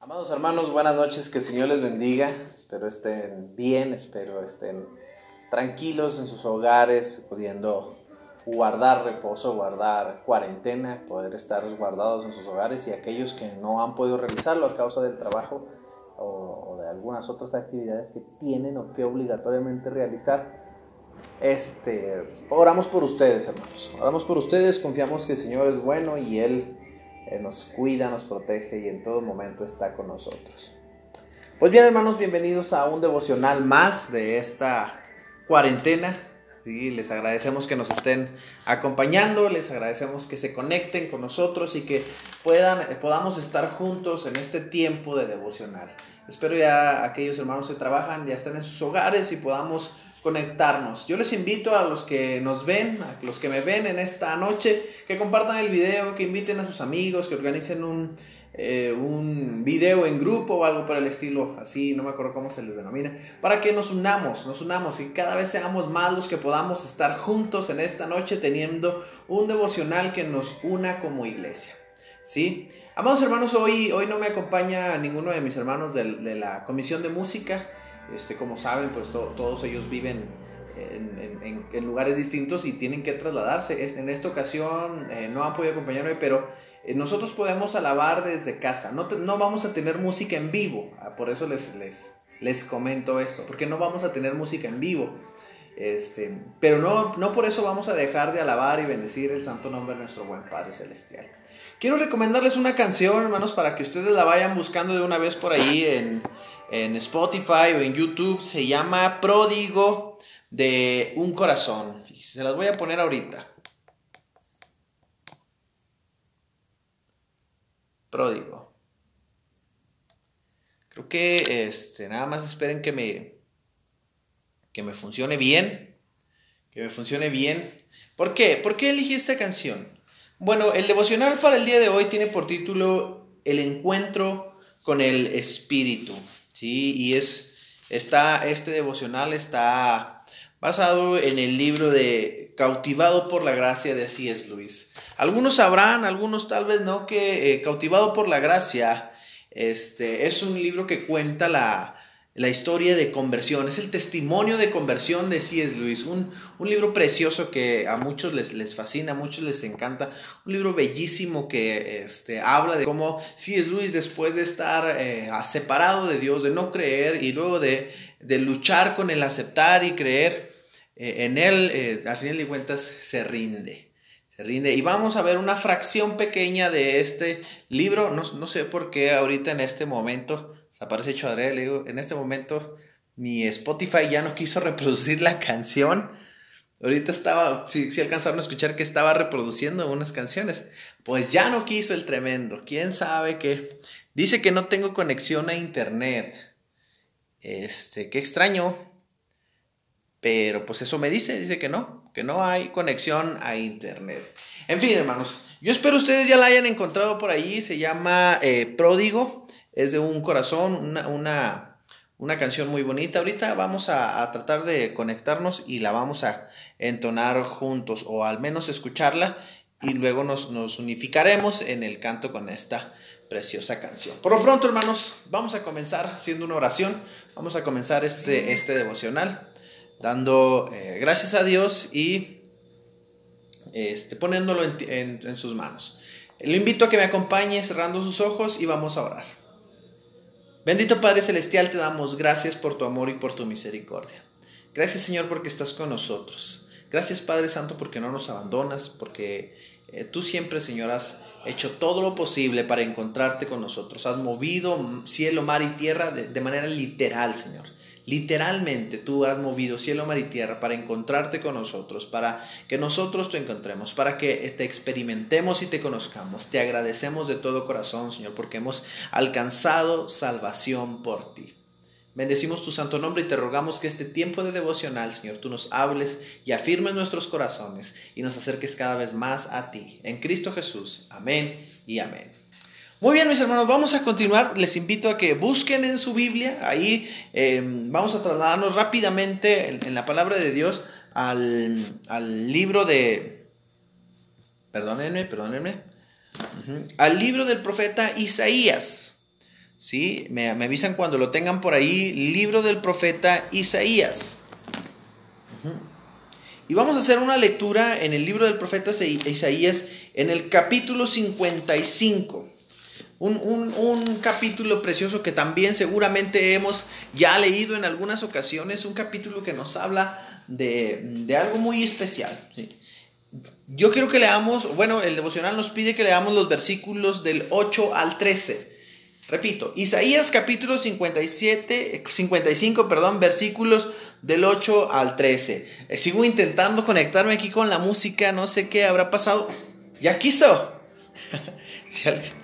Amados hermanos, buenas noches, que el Señor les bendiga. Espero estén bien, espero estén tranquilos en sus hogares, pudiendo guardar reposo, guardar cuarentena, poder estar resguardados en sus hogares y aquellos que no han podido realizarlo a causa del trabajo o, o de algunas otras actividades que tienen o que obligatoriamente realizar. Este, oramos por ustedes, hermanos. Oramos por ustedes, confiamos que el Señor es bueno y Él eh, nos cuida, nos protege y en todo momento está con nosotros. Pues bien, hermanos, bienvenidos a un devocional más de esta cuarentena. Les agradecemos que nos estén acompañando, les agradecemos que se conecten con nosotros y que puedan, eh, podamos estar juntos en este tiempo de devocional. Espero ya aquellos hermanos que trabajan ya estén en sus hogares y podamos conectarnos. Yo les invito a los que nos ven, a los que me ven en esta noche, que compartan el video, que inviten a sus amigos, que organicen un, eh, un video en grupo o algo por el estilo, así, no me acuerdo cómo se les denomina, para que nos unamos, nos unamos y cada vez seamos más los que podamos estar juntos en esta noche teniendo un devocional que nos una como iglesia. ¿Sí? Amados hermanos, hoy, hoy no me acompaña ninguno de mis hermanos de, de la comisión de música. Este, como saben, pues todos ellos viven en, lugares distintos y tienen que trasladarse. En esta ocasión eh, no han podido acompañarme, pero eh, nosotros podemos alabar desde casa. No, vamos a tener música en vivo, ah, por eso les, les, les comento esto, porque no vamos a tener música en vivo. Este, pero no, no por eso vamos a dejar de alabar y bendecir el santo nombre de nuestro buen Padre Celestial. Quiero recomendarles una canción, hermanos, para que ustedes la vayan buscando de una vez por ahí en, en Spotify o en YouTube. Se llama Pródigo de un corazón. Se las voy a poner ahorita. Pródigo. Creo que este, nada más esperen que me, que me funcione bien. Que me funcione bien. ¿Por qué? ¿Por qué elegí esta canción? Bueno, el devocional para el día de hoy tiene por título El encuentro con el Espíritu. ¿Sí? Y es, está, este devocional está basado en el libro de Cautivado por la gracia de C.S. Luis. Algunos sabrán, algunos tal vez no, que eh, Cautivado por la gracia este, es un libro que cuenta la, la historia de conversión, es el testimonio de conversión de C.S. Lewis, un, un, libro precioso que a muchos les, les, fascina, a muchos les encanta, un libro bellísimo que este, habla de cómo C.S. Lewis después de estar eh, separado de Dios, de no creer y luego de, de luchar con el aceptar y creer eh, en Él, eh, al final de cuentas se rinde. Rinde. Y vamos a ver una fracción pequeña de este libro, no, no sé por qué ahorita en este momento aparece hecho le digo, en este momento mi Spotify ya no quiso reproducir la canción. Ahorita estaba, si alcanzaron a escuchar que estaba reproduciendo unas canciones. Pues ya no quiso el tremendo. ¿Quién sabe qué? Dice que no tengo conexión a internet. Este, qué extraño. Pero pues eso me dice, dice que no, que no hay conexión a internet. En fin, hermanos, yo espero ustedes ya la hayan encontrado por ahí. Se llama eh, Pródigo es de un corazón, una, una, canción muy bonita. Ahorita vamos a, tratar de conectarnos y la vamos a entonar juntos o al menos escucharla y luego nos, nos unificaremos en el canto con esta preciosa canción. Por lo pronto, hermanos, vamos a comenzar haciendo una oración. Vamos a comenzar este, este devocional dando eh, gracias a Dios y este, poniéndolo en, en, en sus manos. Le invito a que me acompañe cerrando sus ojos y vamos a orar. Bendito Padre Celestial, te damos gracias por tu amor y por tu misericordia. Gracias Señor porque estás con nosotros. Gracias Padre Santo porque no nos abandonas, porque eh, tú siempre Señor has hecho todo lo posible para encontrarte con nosotros. Has movido cielo, mar y tierra de, de manera literal Señor. Literalmente tú has movido cielo, mar y tierra para encontrarte con nosotros, para que nosotros te encontremos, para que te experimentemos y te conozcamos. Te agradecemos de todo corazón, Señor, porque hemos alcanzado salvación por ti. Bendecimos tu santo nombre y te rogamos que este tiempo de devocional, Señor, tú nos hables y afirmes nuestros corazones y nos acerques cada vez más a ti. En Cristo Jesús. Amén y amén. Muy bien, mis hermanos, vamos a continuar. Les invito a que busquen en su Biblia. Ahí eh, vamos a trasladarnos rápidamente en, la palabra de Dios al, al, libro de... Perdónenme, perdónenme. Al libro del profeta Isaías. ¿sí? Me, me avisan cuando lo tengan por ahí, libro del profeta Isaías. Y vamos a hacer una lectura en el libro del profeta Isaías en el capítulo 55. Un, un, capítulo precioso que también seguramente hemos ya leído en algunas ocasiones, un capítulo que nos habla de, de algo muy especial. Yo quiero que leamos, bueno, el devocional nos pide que leamos los versículos del 8 al 13. Repito, Isaías capítulo 57, 55, perdón, versículos del 8 al 13. Eh, sigo intentando conectarme aquí con la música, no sé qué habrá pasado. Ya quiso.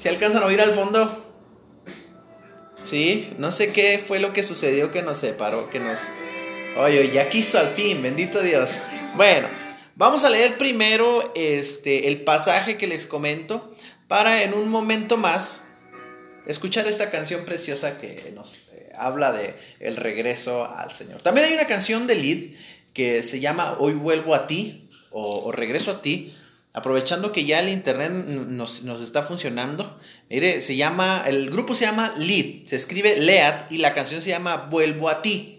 si, alcanzan a oír al fondo. Sí, no sé qué fue lo que sucedió que nos separó, que nos... Oye, ya quiso al fin, bendito Dios. Bueno, vamos a leer primero este, el pasaje que les comento para en un momento más escuchar esta canción preciosa que nos eh, habla de el regreso al Señor. También hay una canción de Lid que se llama Hoy vuelvo a ti o, Regreso a ti, aprovechando que ya el internet nos, está funcionando. Mire, se llama, el grupo se llama Lid, se escribe Lead y la canción se llama Vuelvo a ti.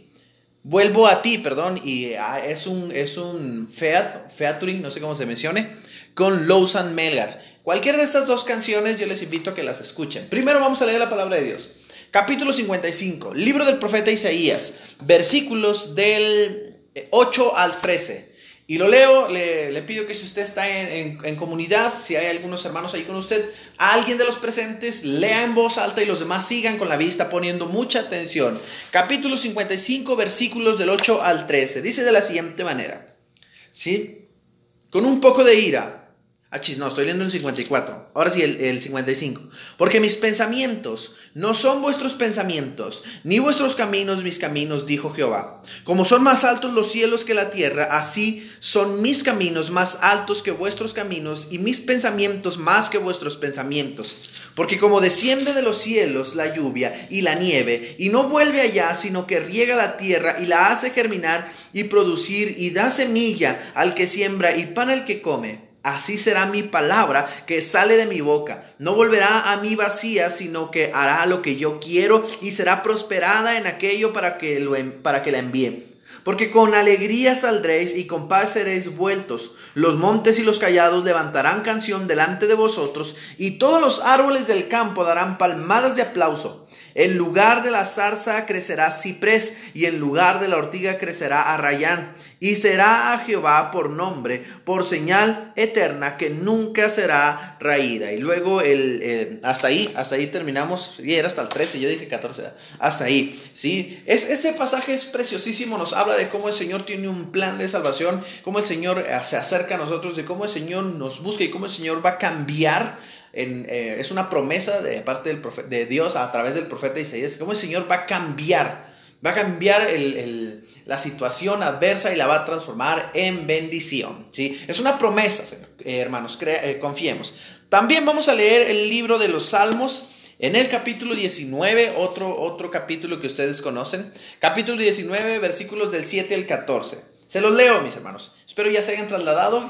Vuelvo a ti, perdón, y ah, es un, es un featuring, no sé cómo se mencione, con Lowsan Melgar. Cualquiera de estas dos canciones yo les invito a que las escuchen. Primero vamos a leer la palabra de Dios. Capítulo 55, libro del profeta Isaías, versículos del 8 al 13. Y lo leo, le, pido que si usted está en, comunidad, si hay algunos hermanos ahí con usted, alguien de los presentes lea en voz alta y los demás sigan con la vista poniendo mucha atención. Capítulo 55, versículos del 8 al 13. Dice de la siguiente manera, ¿sí? Con un poco de ira Ah, chis, no, estoy leyendo el 54. Ahora sí, el, el, 55. Porque mis pensamientos no son vuestros pensamientos, ni vuestros caminos mis caminos, dijo Jehová. Como son más altos los cielos que la tierra, así son mis caminos más altos que vuestros caminos, y mis pensamientos más que vuestros pensamientos. Porque como desciende de los cielos la lluvia y la nieve, y no vuelve allá, sino que riega la tierra y la hace germinar y producir, y da semilla al que siembra y pan al que come Así será mi palabra que sale de mi boca. No volverá a mí vacía, sino que hará lo que yo quiero y será prosperada en aquello para que, para que la envíe. Porque con alegría saldréis y con paz seréis vueltos. Los montes y los callados levantarán canción delante de vosotros, y todos los árboles del campo darán palmadas de aplauso. En lugar de la zarza crecerá ciprés, y en lugar de la ortiga crecerá arrayán y será a Jehová por nombre, por señal eterna que nunca será raída. Y luego el, hasta ahí, hasta ahí terminamos, y era hasta el 13, yo dije 14, hasta ahí, ¿sí? Es, este pasaje es preciosísimo, nos habla de cómo el Señor tiene un plan de salvación, cómo el Señor eh, se acerca a nosotros, de cómo el Señor nos busca y cómo el Señor va a cambiar. Eh, es una promesa de parte del de Dios a través del profeta Isaías, cómo el Señor va a cambiar, va a cambiar la situación adversa y la va a transformar en bendición. ¿sí? Es una promesa, eh, hermanos, eh, confiemos. También vamos a leer el libro de los Salmos. En el capítulo 19, otro, otro capítulo que ustedes conocen, capítulo 19, versículos del 7 al 14. Se los leo, mis hermanos. Espero ya se hayan trasladado.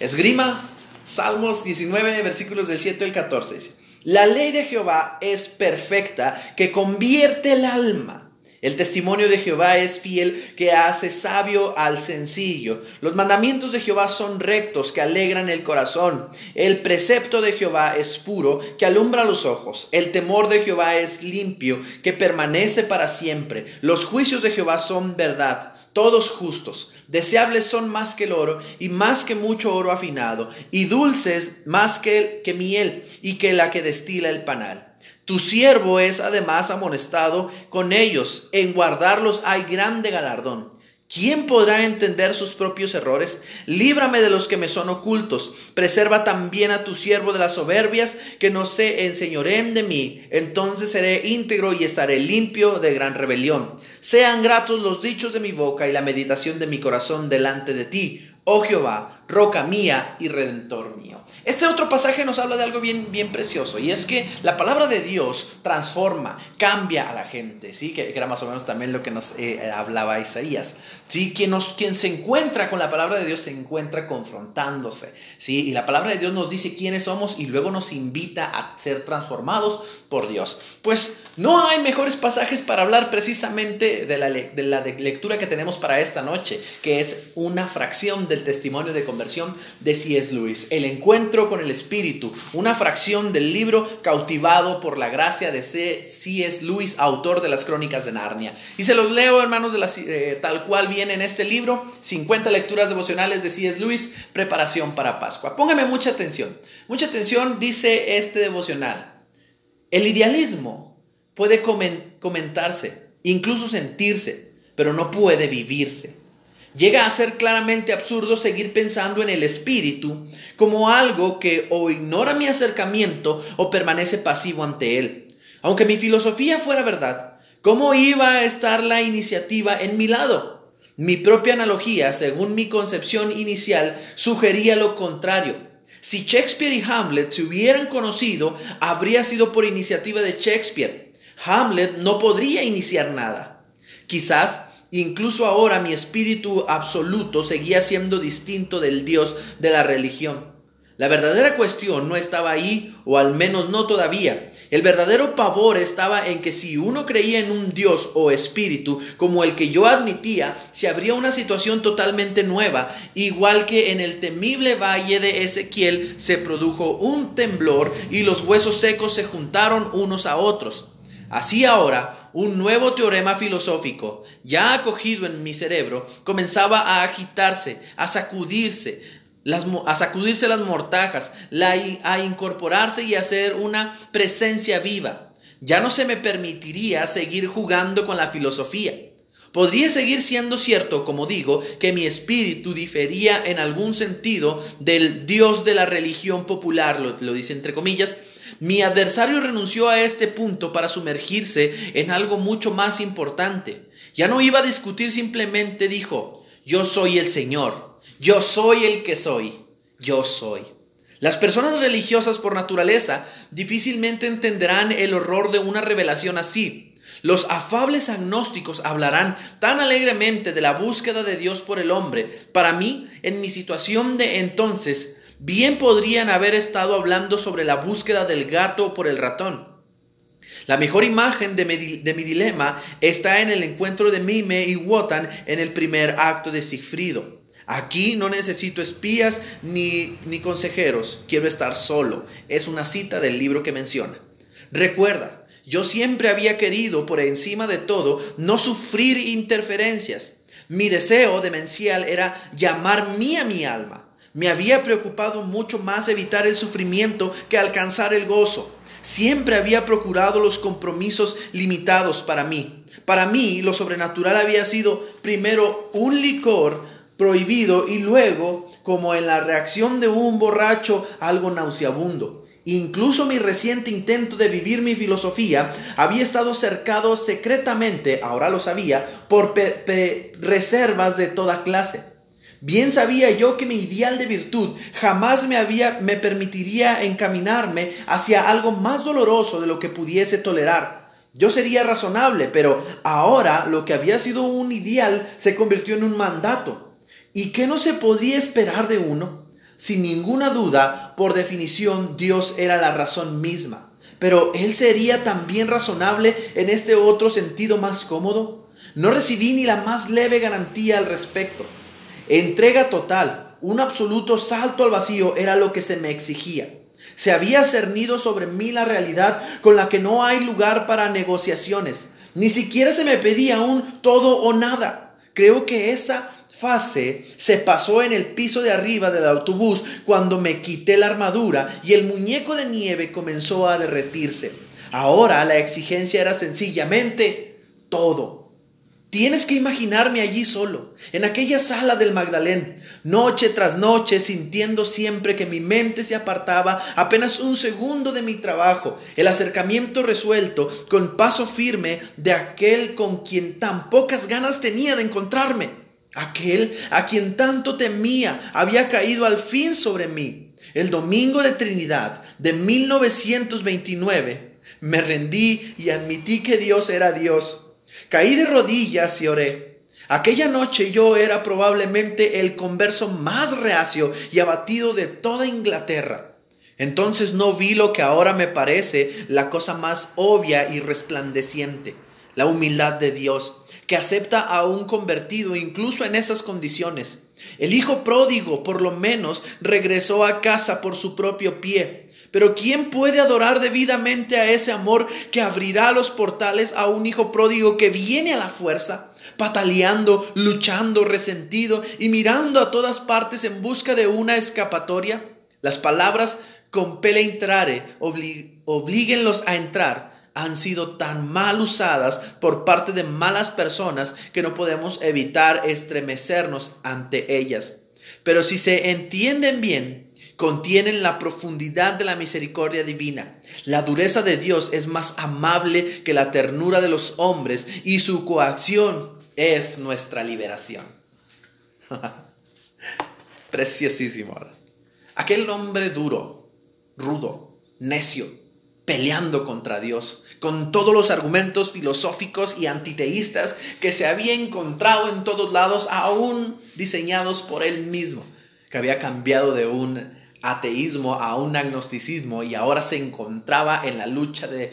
Esgrima, Salmos 19, versículos del 7 al 14. La ley de Jehová es perfecta, que convierte el alma. El testimonio de Jehová es fiel, que hace sabio al sencillo. Los mandamientos de Jehová son rectos, que alegran el corazón. El precepto de Jehová es puro, que alumbra los ojos. El temor de Jehová es limpio, que permanece para siempre. Los juicios de Jehová son verdad, todos justos. Deseables son más que el oro y más que mucho oro afinado, y dulces más que, que miel y que la que destila el panal. Tu siervo es además amonestado con ellos. En guardarlos hay grande galardón. ¿Quién podrá entender sus propios errores? Líbrame de los que me son ocultos. Preserva también a tu siervo de las soberbias, que no se enseñoreen de mí. Entonces seré íntegro y estaré limpio de gran rebelión. Sean gratos los dichos de mi boca y la meditación de mi corazón delante de ti, oh Jehová, roca mía y redentor mío. Este otro pasaje nos habla de algo bien, bien precioso y es que la palabra de Dios transforma, cambia a la gente, ¿sí? Que, era más o menos también lo que nos eh, hablaba Isaías, ¿sí? Quien, nos, quien se encuentra con la palabra de Dios se encuentra confrontándose, ¿sí? Y la palabra de Dios nos dice quiénes somos y luego nos invita a ser transformados por Dios. Pues no hay mejores pasajes para hablar precisamente de la, de la lectura que tenemos para esta noche, que es una fracción del testimonio de conversión de C.S. Lewis, el encuentro con el Espíritu, una fracción del libro Cautivado por la gracia de C.S. Lewis, autor de las Crónicas de Narnia. Y se los leo, hermanos, de la, eh, tal cual viene en este libro, 50 lecturas devocionales de C.S. Lewis, preparación para Pascua. Póngame mucha atención, mucha atención, dice este devocional. El idealismo puede comentarse, incluso sentirse, pero no puede vivirse. Llega a ser claramente absurdo seguir pensando en el espíritu como algo que o ignora mi acercamiento o permanece pasivo ante él. Aunque mi filosofía fuera verdad, ¿cómo iba a estar la iniciativa en mi lado? Mi propia analogía, según mi concepción inicial, sugería lo contrario. Si Shakespeare y Hamlet se hubieran conocido, habría sido por iniciativa de Shakespeare. Hamlet no podría iniciar nada. Quizás Incluso ahora mi espíritu absoluto seguía siendo distinto del Dios de la religión. La verdadera cuestión no estaba ahí, o al menos no todavía. El verdadero pavor estaba en que si uno creía en un Dios o espíritu como el que yo admitía, se habría una situación totalmente nueva, igual que en el temible valle de Ezequiel se produjo un temblor y los huesos secos se juntaron unos a otros. Así ahora, un nuevo teorema filosófico, ya acogido en mi cerebro, comenzaba a agitarse, a sacudirse, las, a sacudirse las mortajas, a incorporarse y a ser una presencia viva. Ya no se me permitiría seguir jugando con la filosofía. Podría seguir siendo cierto, como digo, que mi espíritu difería en algún sentido del Dios de la religión popular, lo dice entre comillas, mi adversario renunció a este punto para sumergirse en algo mucho más importante. Ya no iba a discutir, simplemente dijo, yo soy el Señor, yo soy el que soy, yo soy. Las personas religiosas por naturaleza difícilmente entenderán el horror de una revelación así. Los afables agnósticos hablarán tan alegremente de la búsqueda de Dios por el hombre. Para mí, en mi situación de entonces, Bien podrían haber estado hablando sobre la búsqueda del gato por el ratón. La mejor imagen de mi, dilema está en el encuentro de Mime y Wotan en el primer acto de Sigfrido. Aquí no necesito espías ni, consejeros, quiero estar solo. Es una cita del libro que menciona. Recuerda, yo siempre había querido, por encima de todo, no sufrir interferencias. Mi deseo demencial era llamar mía mi alma. Me había preocupado mucho más evitar el sufrimiento que alcanzar el gozo. Siempre había procurado los compromisos limitados para mí. Para mí lo sobrenatural había sido primero un licor prohibido y luego, como en la reacción de un borracho, algo nauseabundo. Incluso mi reciente intento de vivir mi filosofía había estado cercado secretamente, ahora lo sabía, por reservas de toda clase. Bien sabía yo que mi ideal de virtud jamás me, había, me permitiría encaminarme hacia algo más doloroso de lo que pudiese tolerar. Yo sería razonable, pero ahora lo que había sido un ideal se convirtió en un mandato. ¿Y qué no se podía esperar de uno? Sin ninguna duda, por definición, Dios era la razón misma. Pero ¿Él sería también razonable en este otro sentido más cómodo? No recibí ni la más leve garantía al respecto. Entrega total, un absoluto salto al vacío era lo que se me exigía. Se había cernido sobre mí la realidad con la que no hay lugar para negociaciones. Ni siquiera se me pedía un todo o nada. Creo que esa fase se pasó en el piso de arriba del autobús cuando me quité la armadura y el muñeco de nieve comenzó a derretirse. Ahora la exigencia era sencillamente todo. Tienes que imaginarme allí solo, en aquella sala del Magdalén, noche tras noche, sintiendo siempre que mi mente se apartaba apenas un segundo de mi trabajo, el acercamiento resuelto, con paso firme de aquel con quien tan pocas ganas tenía de encontrarme. Aquel a quien tanto temía había caído al fin sobre mí. el domingo de Trinidad de 1929, me rendí y admití que Dios era Dios. Caí de rodillas y oré. Aquella noche yo era probablemente el converso más reacio y abatido de toda Inglaterra. Entonces no vi lo que ahora me parece la cosa más obvia y resplandeciente, la humildad de Dios, que acepta a un convertido incluso en esas condiciones. El hijo pródigo, por lo menos, regresó a casa por su propio pie. Pero ¿quién puede adorar debidamente a ese amor que abrirá los portales a un hijo pródigo que viene a la fuerza, pataleando, luchando, resentido y mirando a todas partes en busca de una escapatoria? Las palabras compele entrare, oblíguenlos a entrar, han sido tan mal usadas por parte de malas personas que no podemos evitar estremecernos ante ellas. Pero si se entienden bien, contienen la profundidad de la misericordia divina. La dureza de Dios es más amable que la ternura de los hombres y su coacción es nuestra liberación. Preciosísimo. Aquel hombre duro, rudo, necio, peleando contra Dios, con todos los argumentos filosóficos y antiteístas que se había encontrado en todos lados, aún diseñados por él mismo, que había cambiado de un ateísmo a un agnosticismo y ahora se encontraba en la lucha de,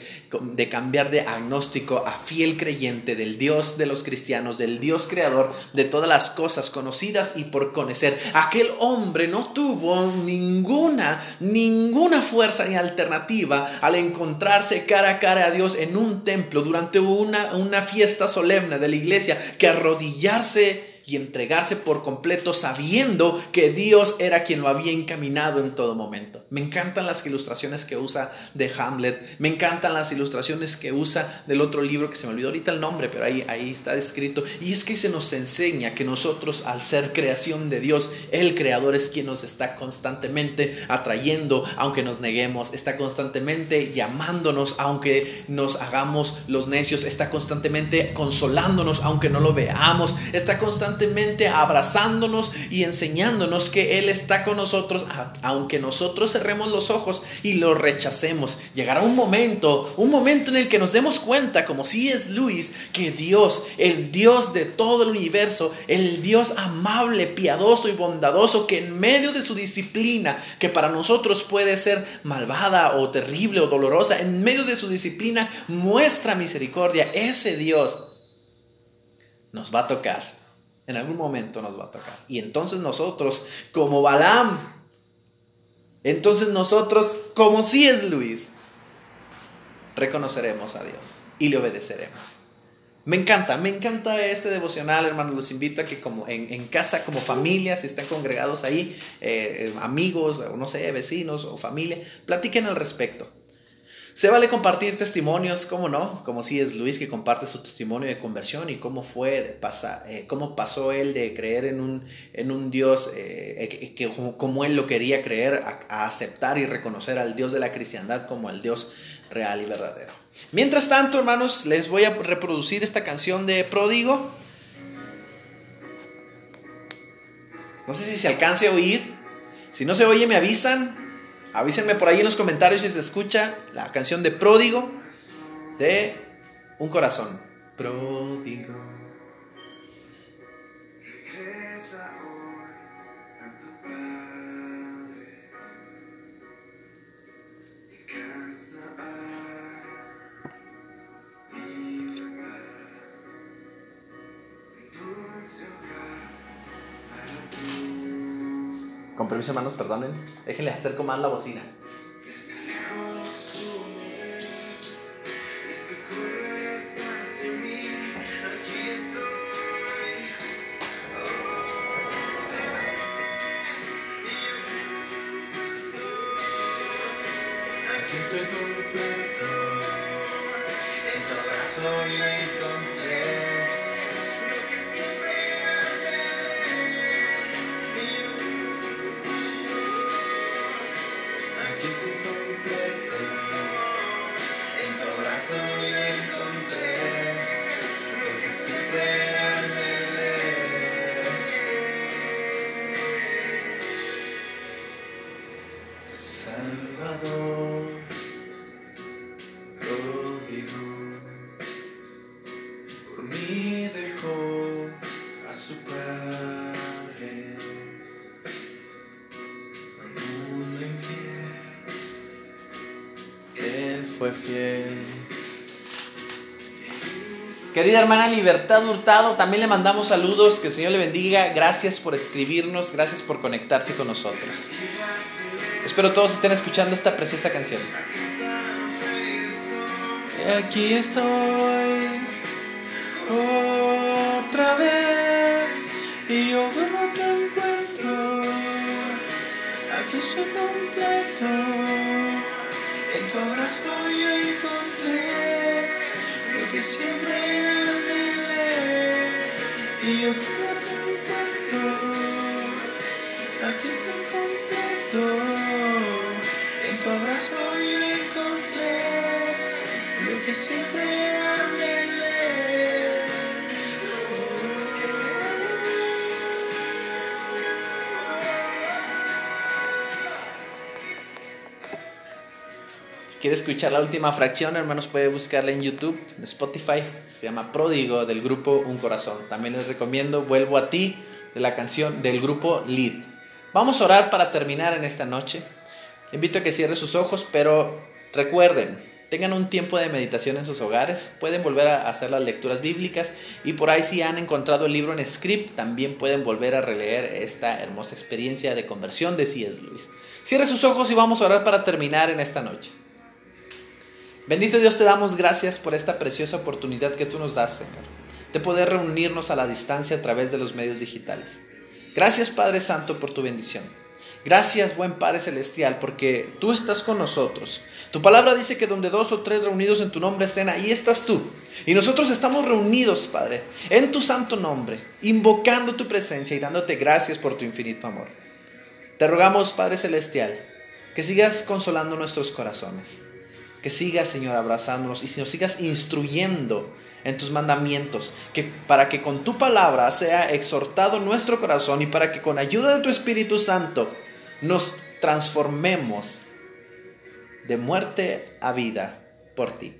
cambiar de agnóstico a fiel creyente del Dios de los cristianos, del Dios creador de todas las cosas conocidas y por conocer. Aquel hombre no tuvo ninguna, ninguna fuerza ni alternativa al encontrarse cara a cara a Dios en un templo durante una, una fiesta solemne de la iglesia que arrodillarse y entregarse por completo sabiendo que Dios era quien lo había encaminado en todo momento. Me encantan las ilustraciones que usa de Hamlet, me encantan las ilustraciones que usa del otro libro que se me olvidó ahorita el nombre, pero ahí, ahí está escrito. Y es que se nos enseña que nosotros al ser creación de Dios, el creador es quien nos está constantemente atrayendo, aunque nos neguemos, está constantemente llamándonos, aunque nos hagamos los necios, está constantemente consolándonos, aunque no lo veamos, está constantemente abrazándonos y enseñándonos que Él está con nosotros, aunque nosotros cerremos los ojos y lo rechacemos. Llegará un momento, un momento en el que nos demos cuenta, como si es Luis, que Dios, el Dios de todo el universo, el Dios amable, piadoso y bondadoso, que en medio de su disciplina, que para nosotros puede ser malvada o terrible o dolorosa, en medio de su disciplina muestra misericordia. Ese Dios nos va a tocar en algún momento nos va a tocar. Y entonces nosotros, como Balaam, entonces nosotros, como si es Luis, reconoceremos a Dios y le obedeceremos. Me encanta, me encanta este devocional, hermanos. Los invito a que como en, casa, como familia, si están congregados ahí, eh, amigos, o no sé, vecinos o familia, platiquen al respecto. Se vale compartir testimonios, ¿cómo no? Como si es Luis que comparte su testimonio de conversión y cómo fue, pasar, eh, cómo pasó él de creer en un, en un Dios eh, que, como, él lo quería creer, a, aceptar y reconocer al Dios de la cristiandad como el Dios real y verdadero. Mientras tanto, hermanos, les voy a reproducir esta canción de Pródigo. No sé si se alcance a oír. Si no se oye, me avisan. Avísenme por ahí en los comentarios si se escucha la canción de Pródigo de Un Corazón. Pródigo. Con permiso, hermanos, perdonen. Déjenles acerco más la bocina. Querida hermana Libertad Hurtado, también le mandamos saludos, que el Señor le bendiga. Gracias por escribirnos, gracias por conectarse con nosotros. Espero todos estén escuchando esta preciosa canción. Aquí estoy otra vez y yo no te encuentro. Aquí estoy completo, abrazo yo encontré lo que siempre anhelé y yo no te encuentro. Aquí estoy completo, en tu abrazo yo encontré lo que siempre quiere escuchar la última fracción, hermanos, puede buscarla en YouTube, en Spotify. Se llama Pródigo del grupo Un Corazón. También les recomiendo Vuelvo a ti de la canción del grupo Lead. Vamos a orar para terminar en esta noche. Invito a que cierre sus ojos, pero recuerden, tengan un tiempo de meditación en sus hogares, pueden volver a hacer las lecturas bíblicas y por ahí si han encontrado el libro en script, también pueden volver a releer esta hermosa experiencia de conversión de C.S. Lewis. Cierre sus ojos y vamos a orar para terminar en esta noche. Bendito Dios, te damos gracias por esta preciosa oportunidad que tú nos das, Señor, de poder reunirnos a la distancia a través de los medios digitales. Gracias, Padre Santo, por tu bendición. Gracias, buen Padre Celestial, porque tú estás con nosotros. Tu palabra dice que donde dos o tres reunidos en tu nombre estén, ahí estás tú. Y nosotros estamos reunidos, Padre, en tu santo nombre, invocando tu presencia y dándote gracias por tu infinito amor. Te rogamos, Padre Celestial, que sigas consolando nuestros corazones. Que sigas, Señor, abrazándonos y si nos sigas instruyendo en tus mandamientos, que para que con tu palabra sea exhortado nuestro corazón y para que con ayuda de tu Espíritu Santo nos transformemos de muerte a vida por ti.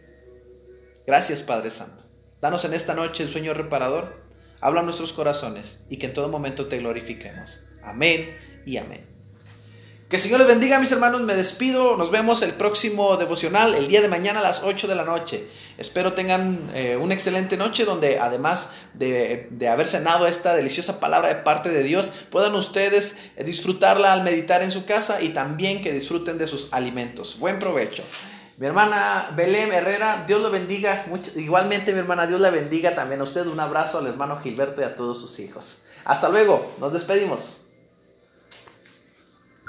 Gracias, Padre Santo. Danos en esta noche el sueño reparador. Habla a nuestros corazones y que en todo momento te glorifiquemos. Amén y amén. Que el Señor les bendiga, mis hermanos. Me despido. Nos vemos el próximo devocional, el día de mañana a las 8 de la noche. Espero tengan eh, una excelente noche donde además de, de, haber cenado esta deliciosa palabra de parte de Dios, puedan ustedes disfrutarla al meditar en su casa y también que disfruten de sus alimentos. Buen provecho. Mi hermana Belén Herrera, Dios lo bendiga. igualmente, mi hermana, Dios la bendiga también a usted. Un abrazo al hermano Gilberto y a todos sus hijos. Hasta luego. Nos despedimos.